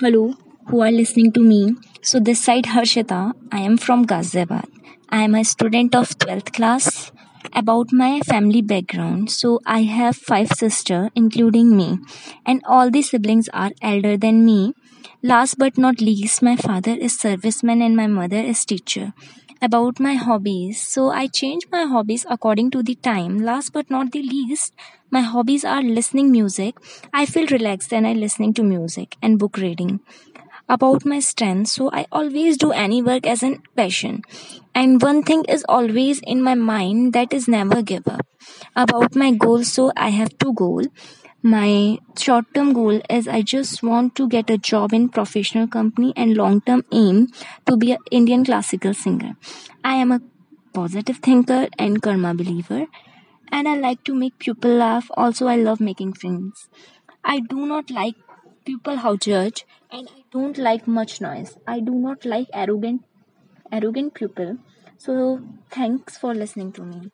Hello, who are listening to me. So, this side Harshita, I am from Ghaziabad. I am a student of 12th class. About my family background, so I have five sisters, including me, and all the siblings are elder than me. Last but not least, my father is serviceman and my mother is teacher. About my hobbies, so I change my hobbies according to the time. Last but not the least, my hobbies are listening music. I feel relaxed when I listening to music and book reading. About my strengths so i always do any work as a passion. And one thing is always in my mind that is never give up. About my goals so i have two goals my short term goal is i just want to get a job in professional company and long term aim to be an indian classical singer. I am a positive thinker and karma believer and i like to make people laugh. Also i love making friends i do not like people how judge and i don't like much noise. I do not like arrogant arrogant people. So thanks for listening to me